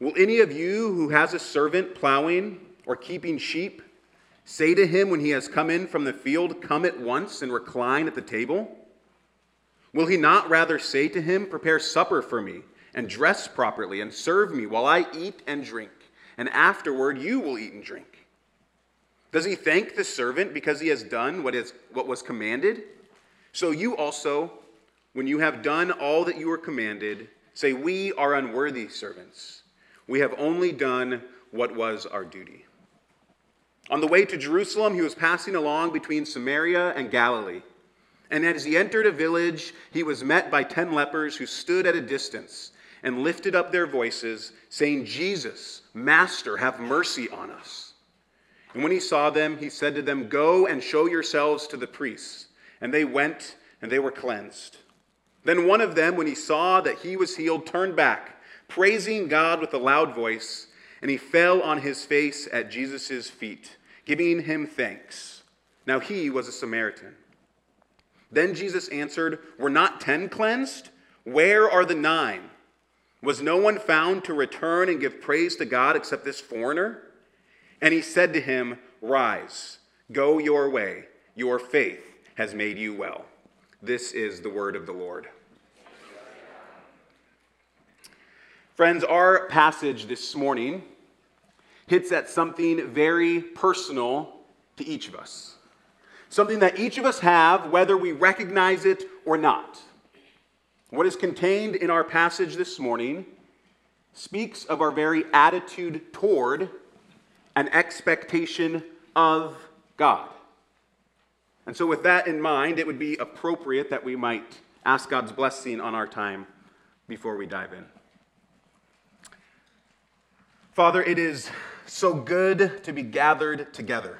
Will any of you who has a servant plowing or keeping sheep say to him when he has come in from the field, Come at once and recline at the table? Will he not rather say to him, Prepare supper for me, and dress properly, and serve me while I eat and drink, and afterward you will eat and drink? Does he thank the servant because he has done what, is, what was commanded? So you also, when you have done all that you were commanded, say, We are unworthy servants. We have only done what was our duty. On the way to Jerusalem, he was passing along between Samaria and Galilee. And as he entered a village, he was met by ten lepers who stood at a distance and lifted up their voices, saying, Jesus, Master, have mercy on us. And when he saw them, he said to them, Go and show yourselves to the priests. And they went, and they were cleansed. Then one of them, when he saw that he was healed, turned back, praising God with a loud voice, and he fell on his face at Jesus' feet, giving him thanks. Now he was a Samaritan. Then Jesus answered, Were not ten cleansed? Where are the nine? Was no one found to return and give praise to God except this foreigner? And he said to him, Rise, go your way. Your faith has made you well. This is the word of the Lord. Friends, our passage this morning hits at something very personal to each of us. Something that each of us have, whether we recognize it or not. What is contained in our passage this morning speaks of our very attitude toward an expectation of God. And so, with that in mind, it would be appropriate that we might ask God's blessing on our time before we dive in. Father, it is so good to be gathered together,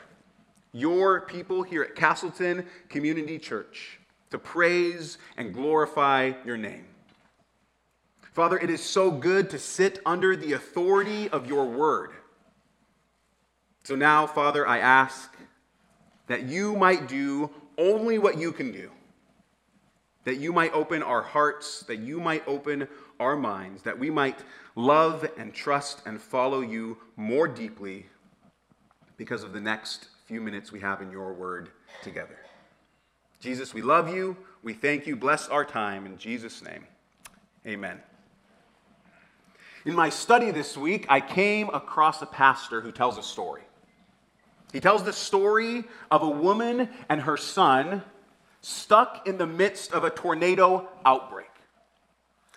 your people here at Castleton Community Church, to praise and glorify your name. Father, it is so good to sit under the authority of your word. So now, Father, I ask that you might do only what you can do, that you might open our hearts, that you might open our minds, that we might love and trust and follow you more deeply because of the next few minutes we have in your word together. Jesus, we love you. We thank you. Bless our time. In Jesus' name, amen. In my study this week, I came across a pastor who tells a story. He tells the story of a woman and her son stuck in the midst of a tornado outbreak.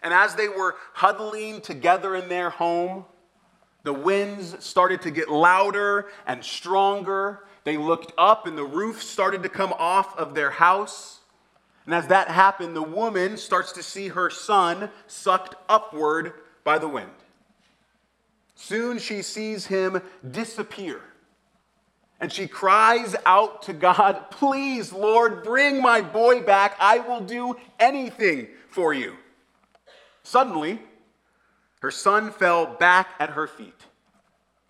And as they were huddling together in their home, the winds started to get louder and stronger. They looked up and the roof started to come off of their house. And as that happened, the woman starts to see her son sucked upward by the wind. Soon she sees him disappear. And she cries out to God, Please, Lord, bring my boy back. I will do anything for you. Suddenly, her son fell back at her feet,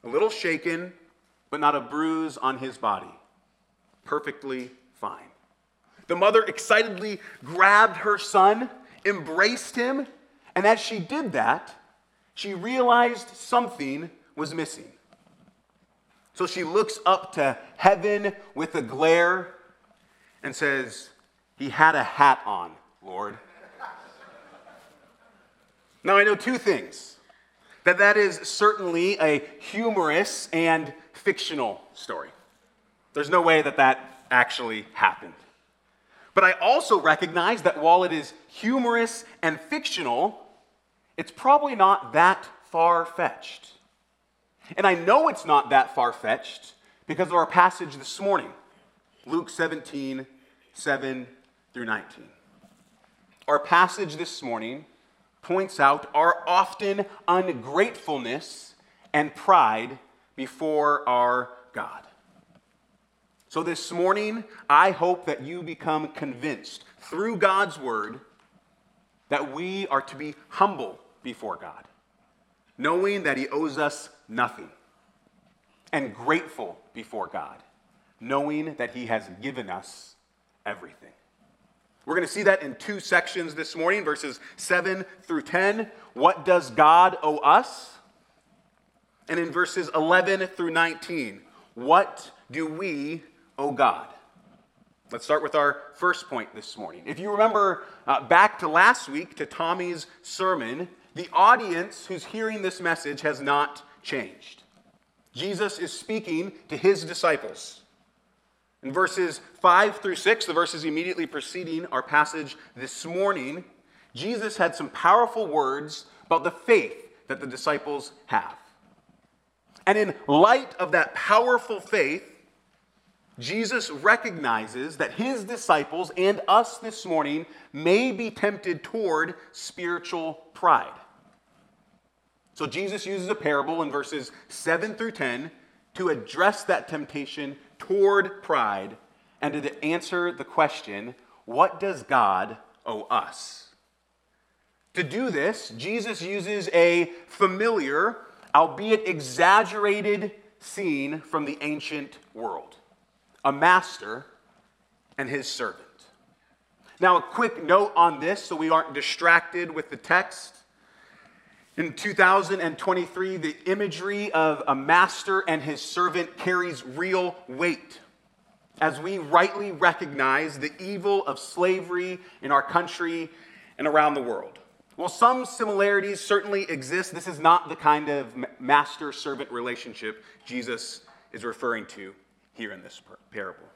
a little shaken, but not a bruise on his body. Perfectly fine. The mother excitedly grabbed her son, embraced him, and as she did that, she realized something was missing. So she looks up to heaven with a glare and says, He had a hat on, Lord. Now, I know two things that that is certainly a humorous and fictional story. There's no way that that actually happened. But I also recognize that while it is humorous and fictional, it's probably not that far fetched. And I know it's not that far fetched because of our passage this morning Luke 17, 7 through 19. Our passage this morning points out our often ungratefulness and pride before our God. So this morning, I hope that you become convinced through God's word that we are to be humble before God, knowing that He owes us nothing, and grateful before God, knowing that He has given us everything. We're going to see that in two sections this morning, verses 7 through 10. What does God owe us? And in verses 11 through 19, what do we owe God? Let's start with our first point this morning. If you remember uh, back to last week, to Tommy's sermon, the audience who's hearing this message has not changed. Jesus is speaking to his disciples. In verses 5 through 6, the verses immediately preceding our passage this morning, Jesus had some powerful words about the faith that the disciples have. And in light of that powerful faith, Jesus recognizes that his disciples and us this morning may be tempted toward spiritual pride. So Jesus uses a parable in verses 7 through 10 to address that temptation toward pride and to answer the question what does God owe us? To do this, Jesus uses a familiar, albeit exaggerated, scene from the ancient world a master and his servant. Now, a quick note on this so we aren't distracted with the text. In 2023, the imagery of a master and his servant carries real weight as we rightly recognize the evil of slavery in our country and around the world. While some similarities certainly exist, this is not the kind of master servant relationship Jesus is referring to here in this parable.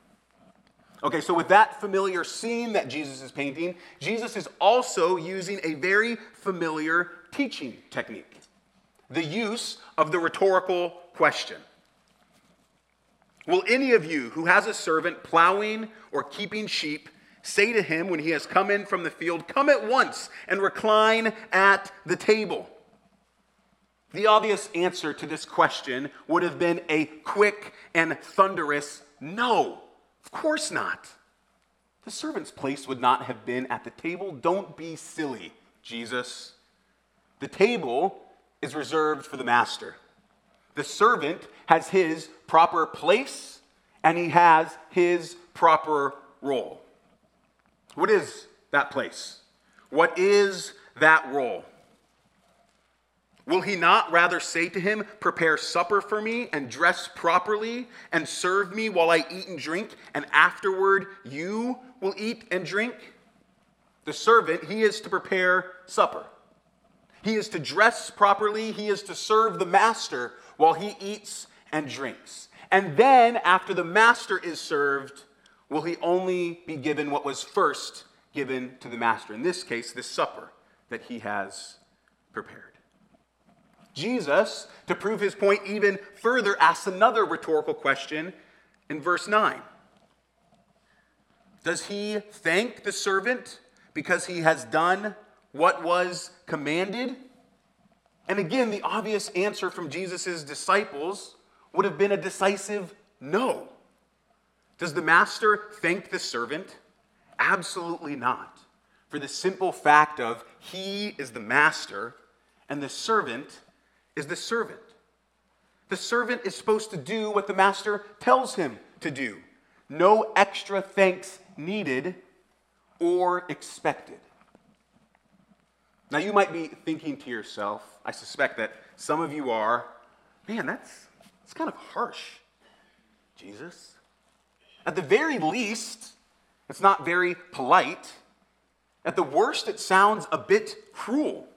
Okay, so with that familiar scene that Jesus is painting, Jesus is also using a very familiar teaching technique the use of the rhetorical question. Will any of you who has a servant plowing or keeping sheep say to him when he has come in from the field, Come at once and recline at the table? The obvious answer to this question would have been a quick and thunderous no. Of course not. The servant's place would not have been at the table. Don't be silly, Jesus. The table is reserved for the master. The servant has his proper place and he has his proper role. What is that place? What is that role? Will he not rather say to him, Prepare supper for me and dress properly and serve me while I eat and drink, and afterward you will eat and drink? The servant, he is to prepare supper. He is to dress properly, he is to serve the master while he eats and drinks. And then, after the master is served, will he only be given what was first given to the master? In this case, this supper that he has prepared. Jesus, to prove his point even further, asks another rhetorical question in verse 9. Does he thank the servant because he has done what was commanded? And again, the obvious answer from Jesus' disciples would have been a decisive no. Does the master thank the servant? Absolutely not. For the simple fact of he is the master and the servant is the servant. The servant is supposed to do what the master tells him to do. No extra thanks needed or expected. Now, you might be thinking to yourself, I suspect that some of you are, man, that's, that's kind of harsh, Jesus. At the very least, it's not very polite. At the worst, it sounds a bit cruel.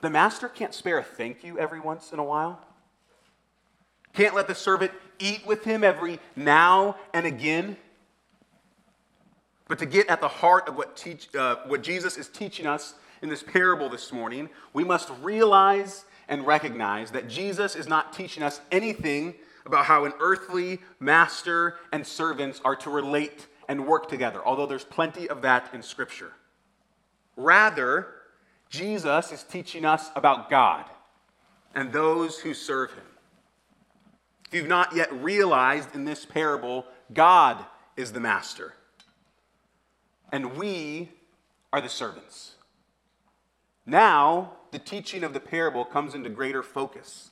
The master can't spare a thank you every once in a while. Can't let the servant eat with him every now and again. But to get at the heart of what, teach, uh, what Jesus is teaching us in this parable this morning, we must realize and recognize that Jesus is not teaching us anything about how an earthly master and servants are to relate and work together, although there's plenty of that in Scripture. Rather, Jesus is teaching us about God and those who serve him. If you've not yet realized in this parable, God is the master, and we are the servants. Now, the teaching of the parable comes into greater focus,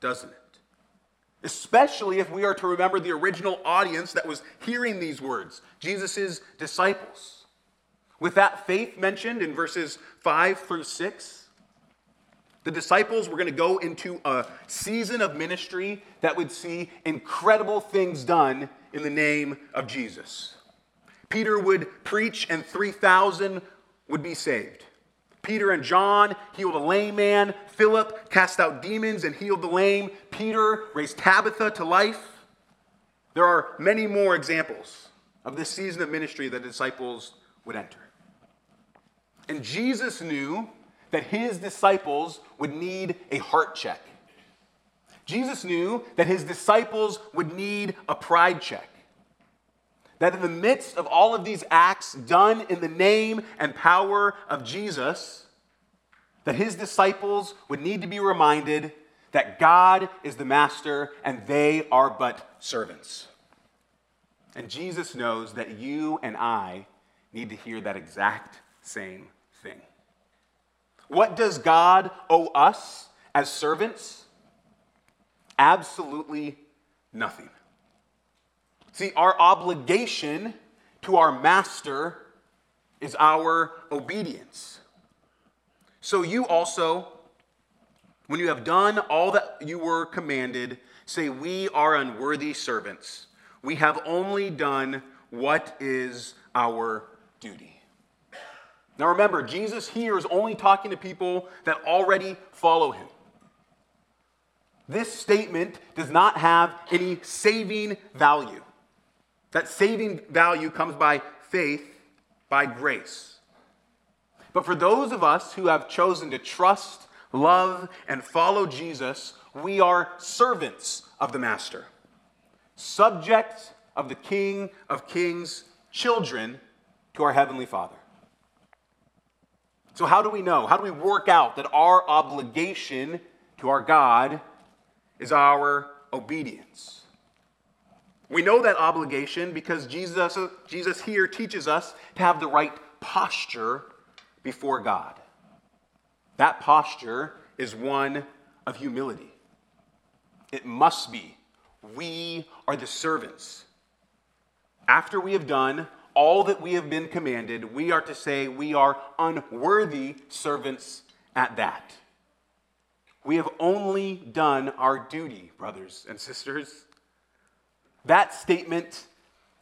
doesn't it? Especially if we are to remember the original audience that was hearing these words, Jesus' disciples. With that faith mentioned in verses 5 through 6, The disciples were going to go into a season of ministry that would see incredible things done in the name of Jesus. Peter would preach, and 3,000 would be saved. Peter and John healed a lame man. Philip cast out demons and healed the lame. Peter raised Tabitha to life. There are many more examples of this season of ministry that disciples would enter. And Jesus knew that his disciples would need a heart check. Jesus knew that his disciples would need a pride check. That in the midst of all of these acts done in the name and power of Jesus, that his disciples would need to be reminded that God is the master and they are but servants. And Jesus knows that you and I need to hear that exact same thing. What does God owe us as servants? Absolutely nothing. See, our obligation to our master is our obedience. So you also, when you have done all that you were commanded, say, We are unworthy servants. We have only done what is our duty. Now remember, Jesus here is only talking to people that already follow him. This statement does not have any saving value. That saving value comes by faith, by grace. But for those of us who have chosen to trust, love, and follow Jesus, we are servants of the Master, subjects of the King of Kings, children to our Heavenly Father. So, how do we know? How do we work out that our obligation to our God is our obedience? We know that obligation because Jesus, Jesus here teaches us to have the right posture before God. That posture is one of humility. It must be. We are the servants. After we have done all that we have been commanded, we are to say we are unworthy servants at that. We have only done our duty, brothers and sisters. That statement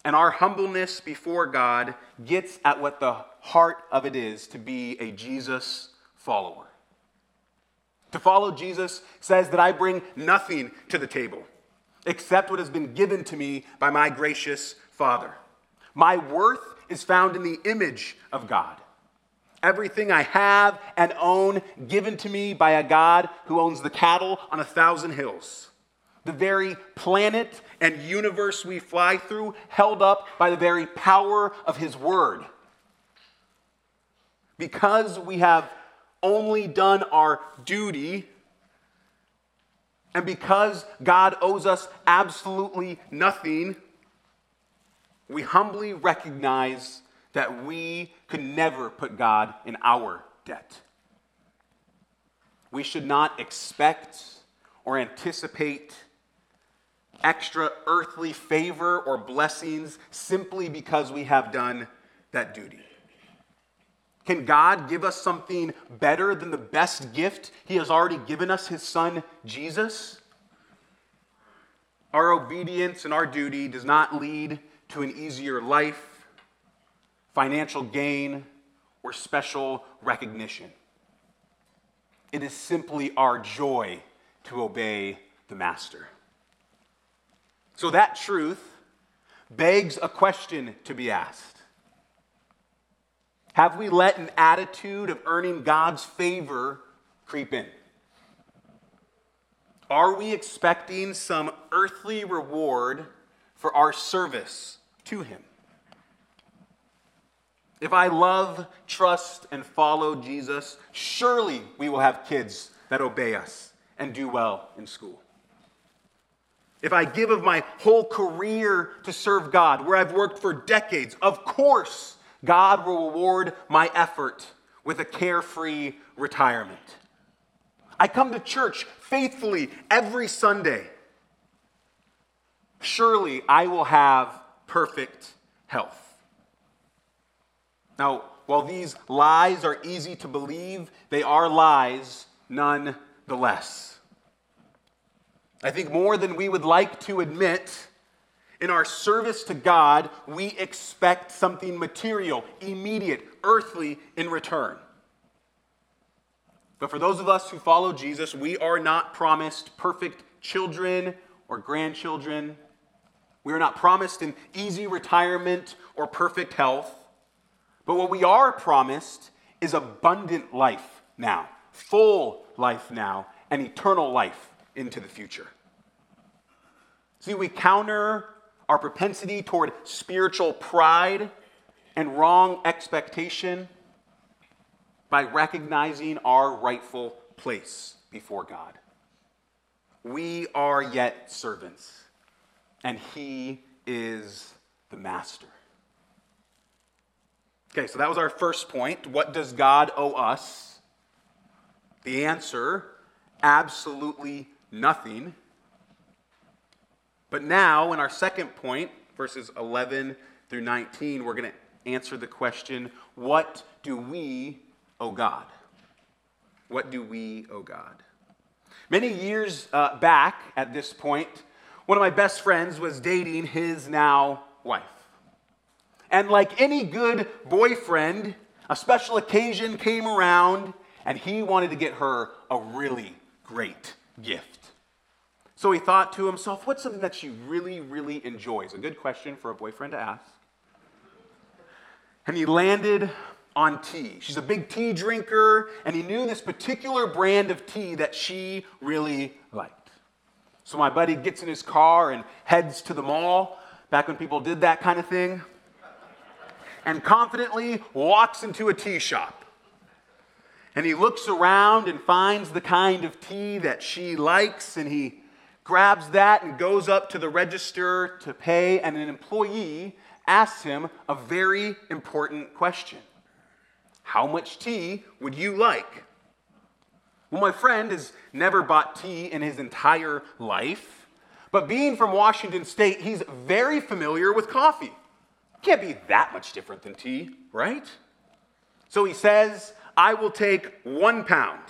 and our humbleness before God gets at what the heart of it is to be a Jesus follower. To follow Jesus says that I bring nothing to the table except what has been given to me by my gracious Father. My worth is found in the image of God. Everything I have and own given to me by a God who owns the cattle on a thousand hills the very planet and universe we fly through, held up by the very power of His Word. Because we have only done our duty, and because God owes us absolutely nothing, we humbly recognize that we could never put God in our debt. We should not expect or anticipate extra earthly favor or blessings simply because we have done that duty? Can God give us something better than the best gift He has already given us, His Son, Jesus? Our obedience and our duty does not lead to an easier life, financial gain, or special recognition. It is simply our joy to obey the Master. So that truth begs a question to be asked Have we let an attitude of earning God's favor creep in? Are we expecting some earthly reward for our service to Him? If I love, trust, and follow Jesus, surely we will have kids that obey us and do well in school if I give of my whole career to serve God, where I've worked for decades, of course, God will reward my effort with a carefree retirement. I come to church faithfully every Sunday. Surely I will have perfect health. Now, while these lies are easy to believe, they are lies nonetheless. I think more than we would like to admit, in our service to God, we expect something material, immediate, earthly in return. But for those of us who follow Jesus, we are not promised perfect children or grandchildren. We are not promised an easy retirement or perfect health. But what we are promised is abundant life now, full life now, and eternal life into the future. See, we counter our propensity toward spiritual pride and wrong expectation by recognizing our rightful place before God. We are yet servants, and He is the master. Okay, so that was our first point. What does God owe us? The answer absolutely nothing. But now, in our second point, verses 11 through 19, we're going to answer the question what do we owe God? What do we owe God? Many years uh, back at this point, one of my best friends was dating his now wife. And like any good boyfriend, a special occasion came around and he wanted to get her a really great gift. So he thought to himself, what's something that she really, really enjoys? A good question for a boyfriend to ask. And he landed on tea. She's a big tea drinker, and he knew this particular brand of tea that she really liked. So my buddy gets in his car and heads to the mall, back when people did that kind of thing, and confidently walks into a tea shop. And he looks around and finds the kind of tea that she likes, and he grabs that and goes up to the register to pay, and an employee asks him a very important question how much tea would you like? Well, my friend has never bought tea in his entire life, but being from Washington State, he's very familiar with coffee. Can't be that much different than tea, right? So he says, I will take one pound.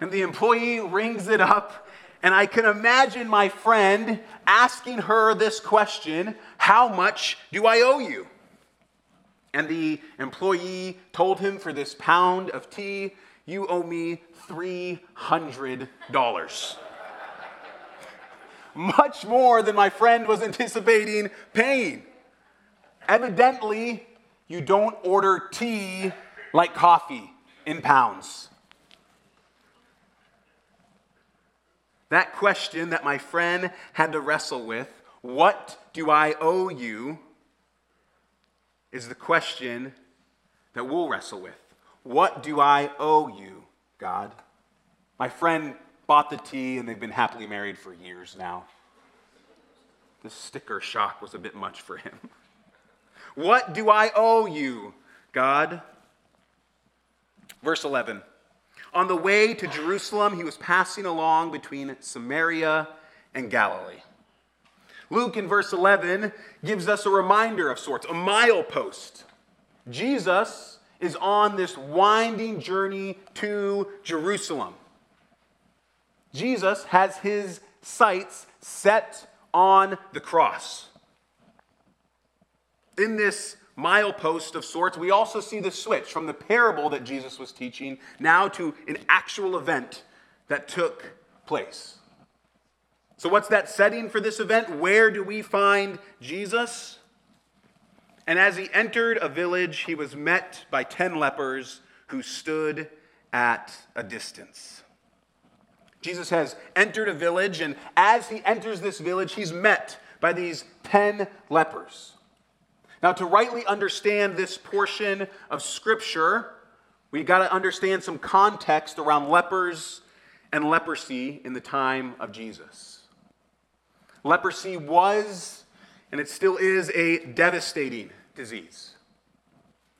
And the employee rings it up, and I can imagine my friend asking her this question How much do I owe you? And the employee told him for this pound of tea, you owe me $300. Much more than my friend was anticipating paying. Evidently, you don't order tea like coffee in pounds. That question that my friend had to wrestle with what do I owe you? is the question that we'll wrestle with. What do I owe you, God? My friend bought the tea and they've been happily married for years now. The sticker shock was a bit much for him. What do I owe you, God? Verse 11. On the way to Jerusalem, he was passing along between Samaria and Galilee. Luke in verse 11 gives us a reminder of sorts, a milepost. Jesus is on this winding journey to Jerusalem. Jesus has his sights set on the cross. In this milepost of sorts, we also see the switch from the parable that Jesus was teaching now to an actual event that took place. So, what's that setting for this event? Where do we find Jesus? And as he entered a village, he was met by ten lepers who stood at a distance. Jesus has entered a village, and as he enters this village, he's met by these ten lepers. Now, to rightly understand this portion of Scripture, we've got to understand some context around lepers and leprosy in the time of Jesus. Leprosy was, and it still is, a devastating disease.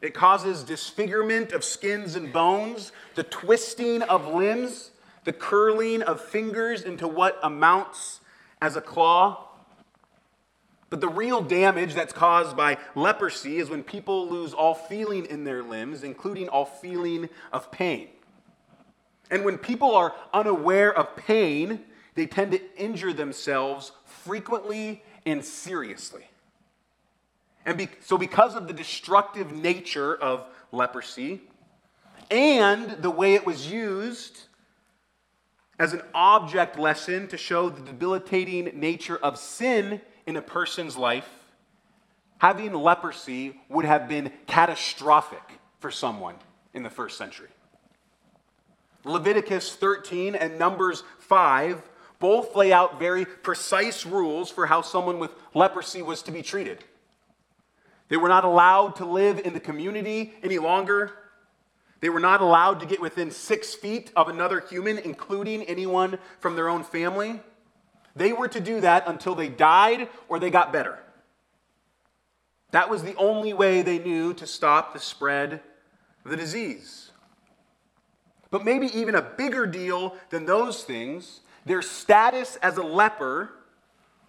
It causes disfigurement of skins and bones, the twisting of limbs, the curling of fingers into what amounts as a claw. But the real damage that's caused by leprosy is when people lose all feeling in their limbs, including all feeling of pain. And when people are unaware of pain, they tend to injure themselves frequently and seriously. And be, so, because of the destructive nature of leprosy and the way it was used as an object lesson to show the debilitating nature of sin in a person's life, having leprosy would have been catastrophic for someone in the first century. Leviticus 13 and Numbers 5 both lay out very precise rules for how someone with leprosy was to be treated. They were not allowed to live in the community any longer. They were not allowed to get within six feet of another human, including anyone from their own family. They were to do that until they died or they got better. That was the only way they knew to stop the spread of the disease. But maybe even a bigger deal than those things, their status as a leper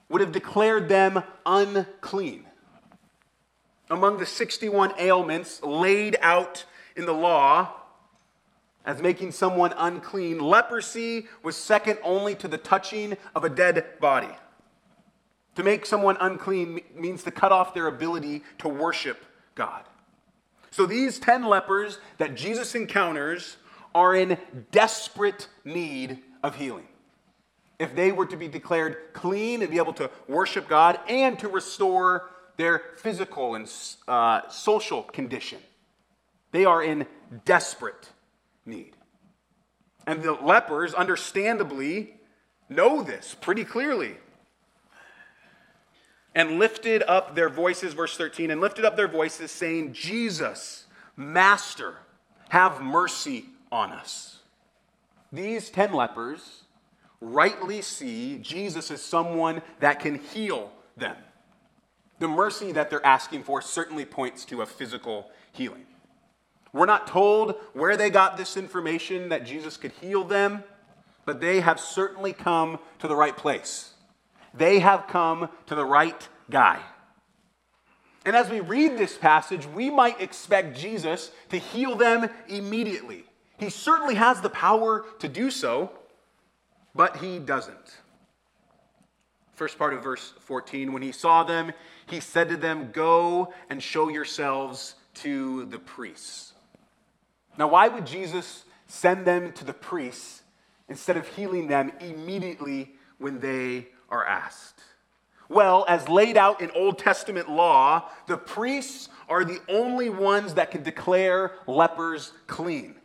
would have declared them unclean. Among the 61 ailments laid out in the law as making someone unclean, leprosy was second only to the touching of a dead body. To make someone unclean means to cut off their ability to worship God. So these 10 lepers that Jesus encounters are in desperate need of healing. If they were to be declared clean and be able to worship God and to restore their physical and uh, social condition, they are in desperate need. And the lepers, understandably, know this pretty clearly. And lifted up their voices, verse 13, and lifted up their voices, saying, Jesus, Master, have mercy on us. These 10 lepers rightly see Jesus as someone that can heal them. The mercy that they're asking for certainly points to a physical healing. We're not told where they got this information that Jesus could heal them, but they have certainly come to the right place. They have come to the right guy. And as we read this passage, we might expect Jesus to heal them immediately. He certainly has the power to do so, but he doesn't. First part of verse 14 when he saw them, he said to them, Go and show yourselves to the priests. Now, why would Jesus send them to the priests instead of healing them immediately when they are asked? Well, as laid out in Old Testament law, the priests are the only ones that can declare lepers clean.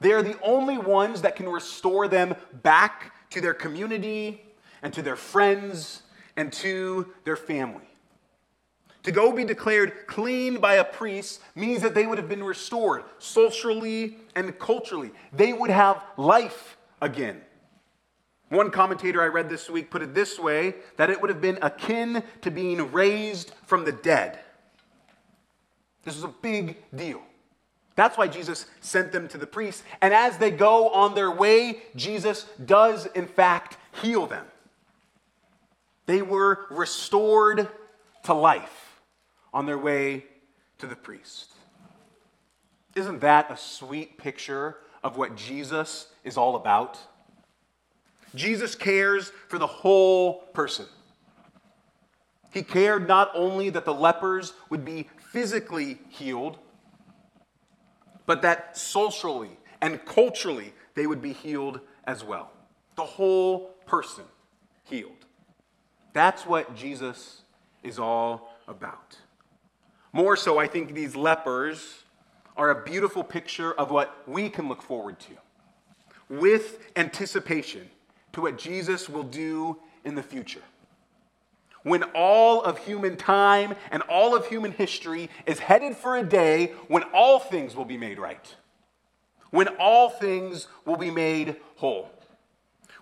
They are the only ones that can restore them back to their community and to their friends and to their family. To go be declared clean by a priest means that they would have been restored socially and culturally. They would have life again. One commentator I read this week put it this way that it would have been akin to being raised from the dead. This was a big deal. That's why Jesus sent them to the priests. And as they go on their way, Jesus does, in fact, heal them. They were restored to life on their way to the priest. Isn't that a sweet picture of what Jesus is all about? Jesus cares for the whole person. He cared not only that the lepers would be physically healed, but that socially and culturally they would be healed as well. The whole person healed. That's what Jesus is all about. More so, I think these lepers are a beautiful picture of what we can look forward to with anticipation to what Jesus will do in the future. When all of human time and all of human history is headed for a day when all things will be made right, when all things will be made whole,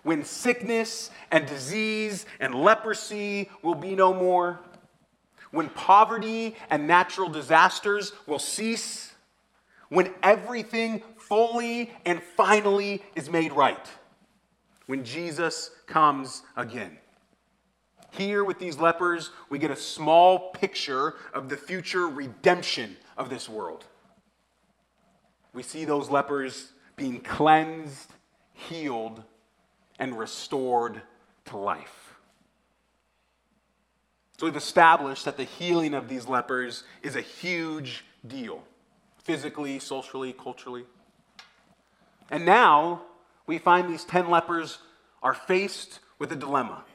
when sickness and disease and leprosy will be no more, when poverty and natural disasters will cease, when everything fully and finally is made right, when Jesus comes again. Here with these lepers, we get a small picture of the future redemption of this world. We see those lepers being cleansed, healed, and restored to life. So we've established that the healing of these lepers is a huge deal, physically, socially, culturally. And now we find these 10 lepers are faced with a dilemma.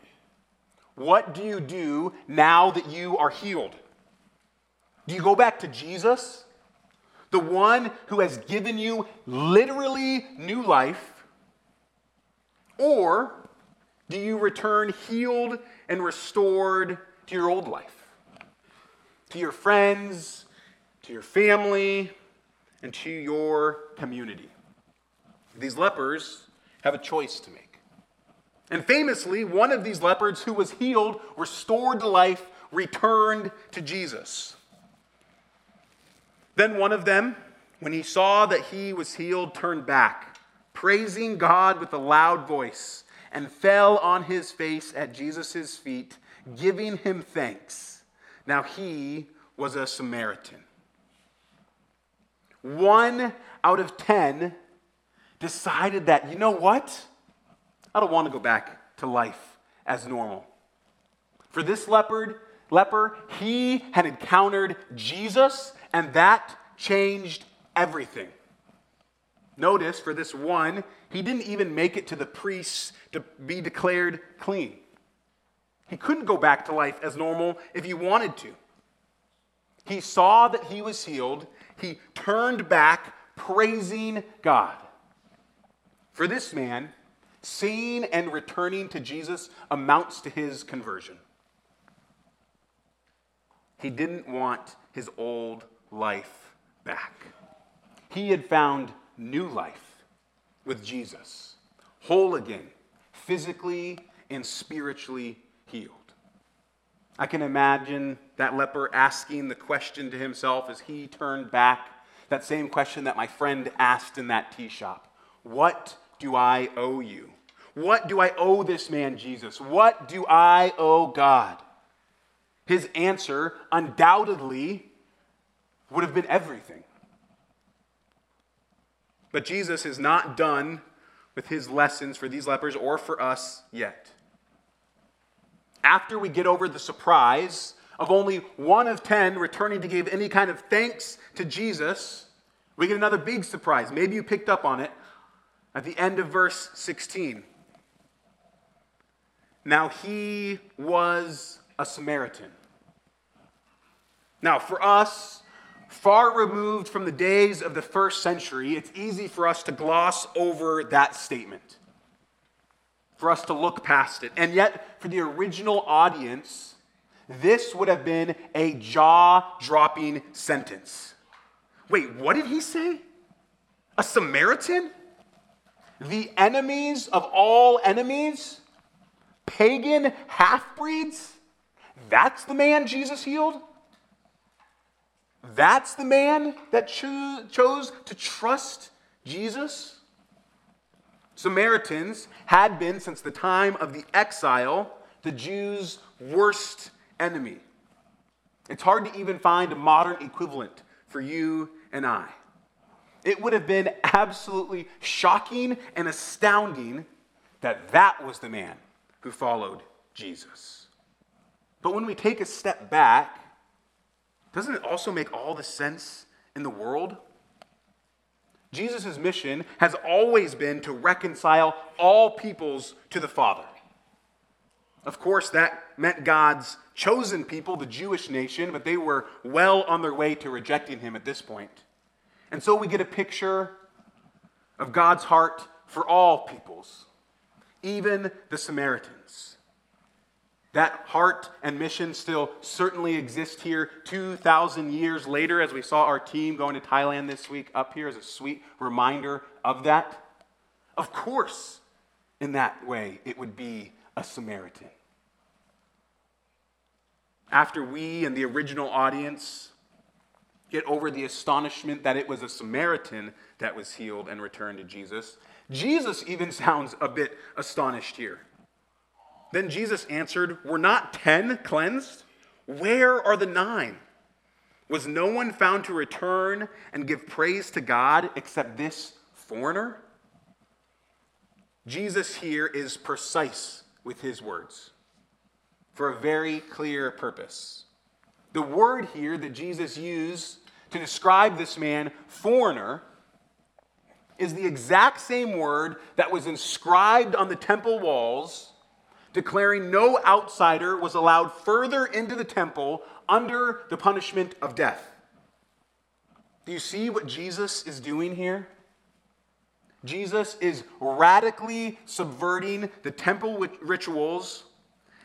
What do you do now that you are healed? Do you go back to Jesus, the one who has given you literally new life? Or do you return healed and restored to your old life? To your friends, to your family, and to your community? These lepers have a choice to make. And famously, one of these lepers who was healed, restored to life, returned to Jesus. Then one of them, when he saw that he was healed, turned back, praising God with a loud voice, and fell on his face at Jesus' feet, giving him thanks. Now he was a Samaritan. One out of ten decided that, you know what? I don't want to go back to life as normal. For this leopard, leper, he had encountered Jesus, and that changed everything. Notice for this one, he didn't even make it to the priests to be declared clean. He couldn't go back to life as normal if he wanted to. He saw that he was healed. He turned back, praising God. For this man, seeing and returning to Jesus amounts to his conversion. He didn't want his old life back. He had found new life with Jesus, whole again, physically and spiritually healed. I can imagine that leper asking the question to himself as he turned back, that same question that my friend asked in that tea shop What do I owe you? What do I owe this man, Jesus? What do I owe God? His answer undoubtedly would have been everything. But Jesus is not done with his lessons for these lepers or for us yet. After we get over the surprise of only one of ten returning to give any kind of thanks to Jesus, we get another big surprise. Maybe you picked up on it at the end of verse 16. Now he was a Samaritan. Now, for us, far removed from the days of the first century, it's easy for us to gloss over that statement, for us to look past it. And yet, for the original audience, this would have been a jaw dropping sentence. Wait, what did he say? A Samaritan? The enemies of all enemies? Pagan half breeds? That's the man Jesus healed? That's the man that cho- chose to trust Jesus? Samaritans had been, since the time of the exile, the Jews' worst enemy. It's hard to even find a modern equivalent for you and I. It would have been absolutely shocking and astounding that that was the man who followed Jesus. But when we take a step back, doesn't it also make all the sense in the world? Jesus' mission has always been to reconcile all peoples to the Father. Of course, that meant God's chosen people, the Jewish nation, but they were well on their way to rejecting him at this point. And so we get a picture of God's heart for all peoples, even the Samaritans. That heart and mission still certainly exist here 2,000 years later, as we saw our team going to Thailand this week up here as a sweet reminder of that. Of course, in that way, it would be a Samaritan. After we and the original audience get over the astonishment that it was a Samaritan that was healed and returned to Jesus. Jesus even sounds a bit astonished here. Then Jesus answered, Were not ten cleansed? Where are the nine? Was no one found to return and give praise to God except this foreigner? Jesus here is precise with his words for a very clear purpose. The word here that Jesus used to describe this man, foreigner, is the exact same word that was inscribed on the temple walls, declaring no outsider was allowed further into the temple under the punishment of death. Do you see what Jesus is doing here? Jesus is radically subverting the temple rituals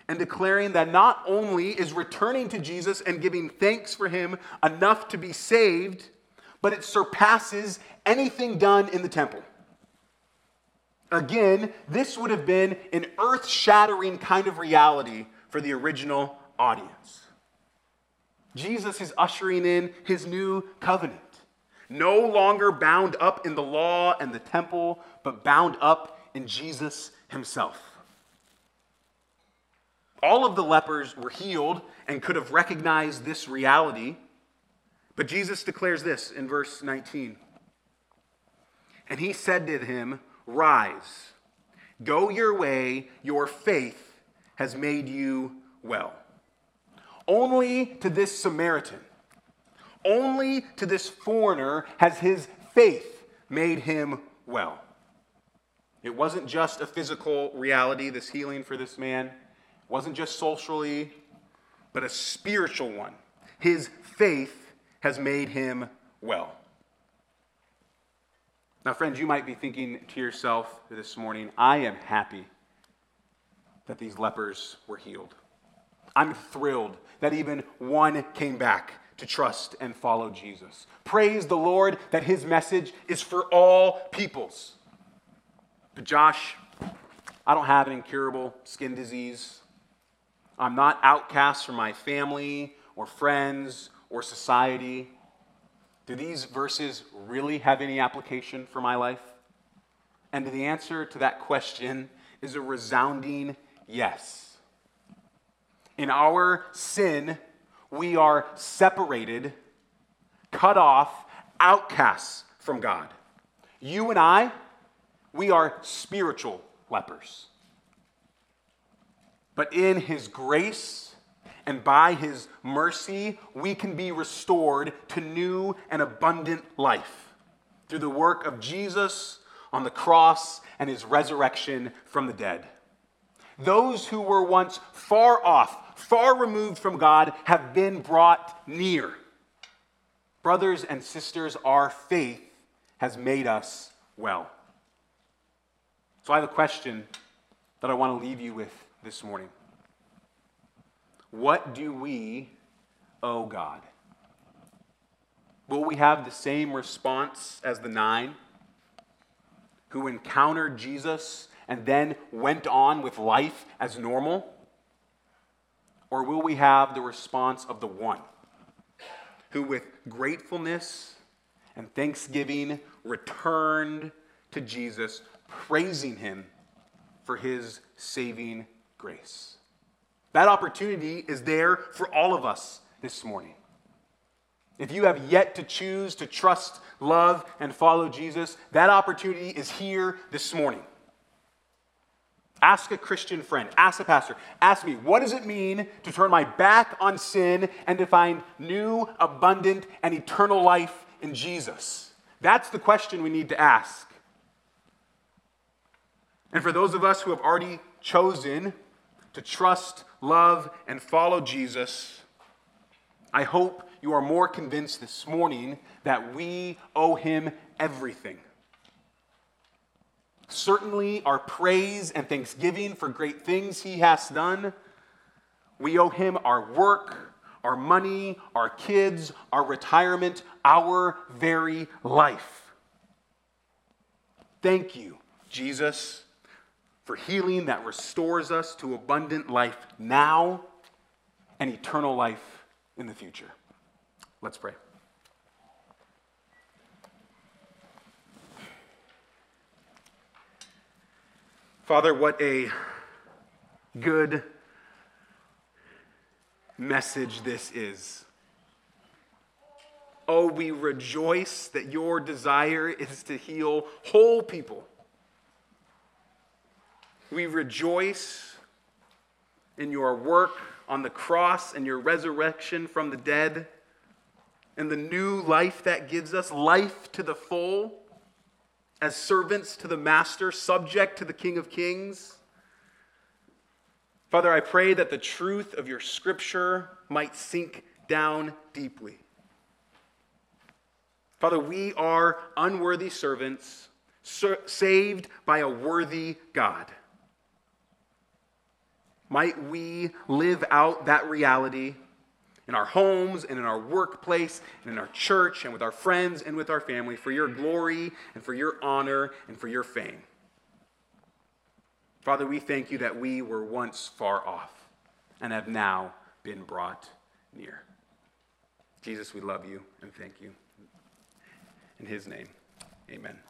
and declaring that not only is returning to Jesus and giving thanks for him enough to be saved, but it surpasses anything done in the temple. Again, this would have been an earth shattering kind of reality for the original audience. Jesus is ushering in his new covenant, no longer bound up in the law and the temple, but bound up in Jesus himself. All of the lepers were healed and could have recognized this reality. But Jesus declares this in verse 19. And he said to him, Rise, go your way, your faith has made you well. Only to this Samaritan, only to this foreigner has his faith made him well. It wasn't just a physical reality, this healing for this man wasn't just socially, but a spiritual one. His faith has made him well. Now, friends, you might be thinking to yourself this morning, I am happy that these lepers were healed. I'm thrilled that even one came back to trust and follow Jesus. Praise the Lord that his message is for all peoples. But, Josh, I don't have an incurable skin disease. I'm not outcast from my family or friends or society. Do these verses really have any application for my life? And the answer to that question is a resounding yes. In our sin, we are separated, cut off, outcasts from God. You and I, we are spiritual lepers. But in His grace and by His mercy, we can be restored to new and abundant life through the work of Jesus on the cross and His resurrection from the dead. Those who were once far off, far removed from God, have been brought near. Brothers and sisters, our faith has made us well. So I have a question that I want to leave you with this morning. What do we owe God? Will we have the same response as the nine who encountered Jesus and then went on with life as normal? Or will we have the response of the one who, with gratefulness and thanksgiving, returned to Jesus, praising him for his saving grace. That opportunity is there for all of us this morning. If you have yet to choose to trust, love, and follow Jesus, that opportunity is here this morning. Ask a Christian friend, ask a pastor, ask me, what does it mean to turn my back on sin and to find new, abundant, and eternal life in Jesus? That's the question we need to ask. And for those of us who have already chosen to trust, love, and follow Jesus, I hope you are more convinced this morning that we owe him everything. Certainly, our praise and thanksgiving for great things he has done. We owe him our work, our money, our kids, our retirement, our very life. Thank you, Jesus for healing that restores us to abundant life now and eternal life in the future. Let's pray. Father, what a good message this is. Oh, we rejoice that your desire is to heal whole people. We rejoice in your work on the cross and your resurrection from the dead and the new life that gives us life to the full as servants to the master, subject to the King of Kings. Father, I pray that the truth of your scripture might sink down deeply. Father, we are unworthy servants saved by a worthy God. Might we live out that reality in our homes and in our workplace and in our church and with our friends and with our family for your glory and for your honor and for your fame. Father, we thank you that we were once far off and have now been brought near. Jesus, we love you and thank you. In his name, amen.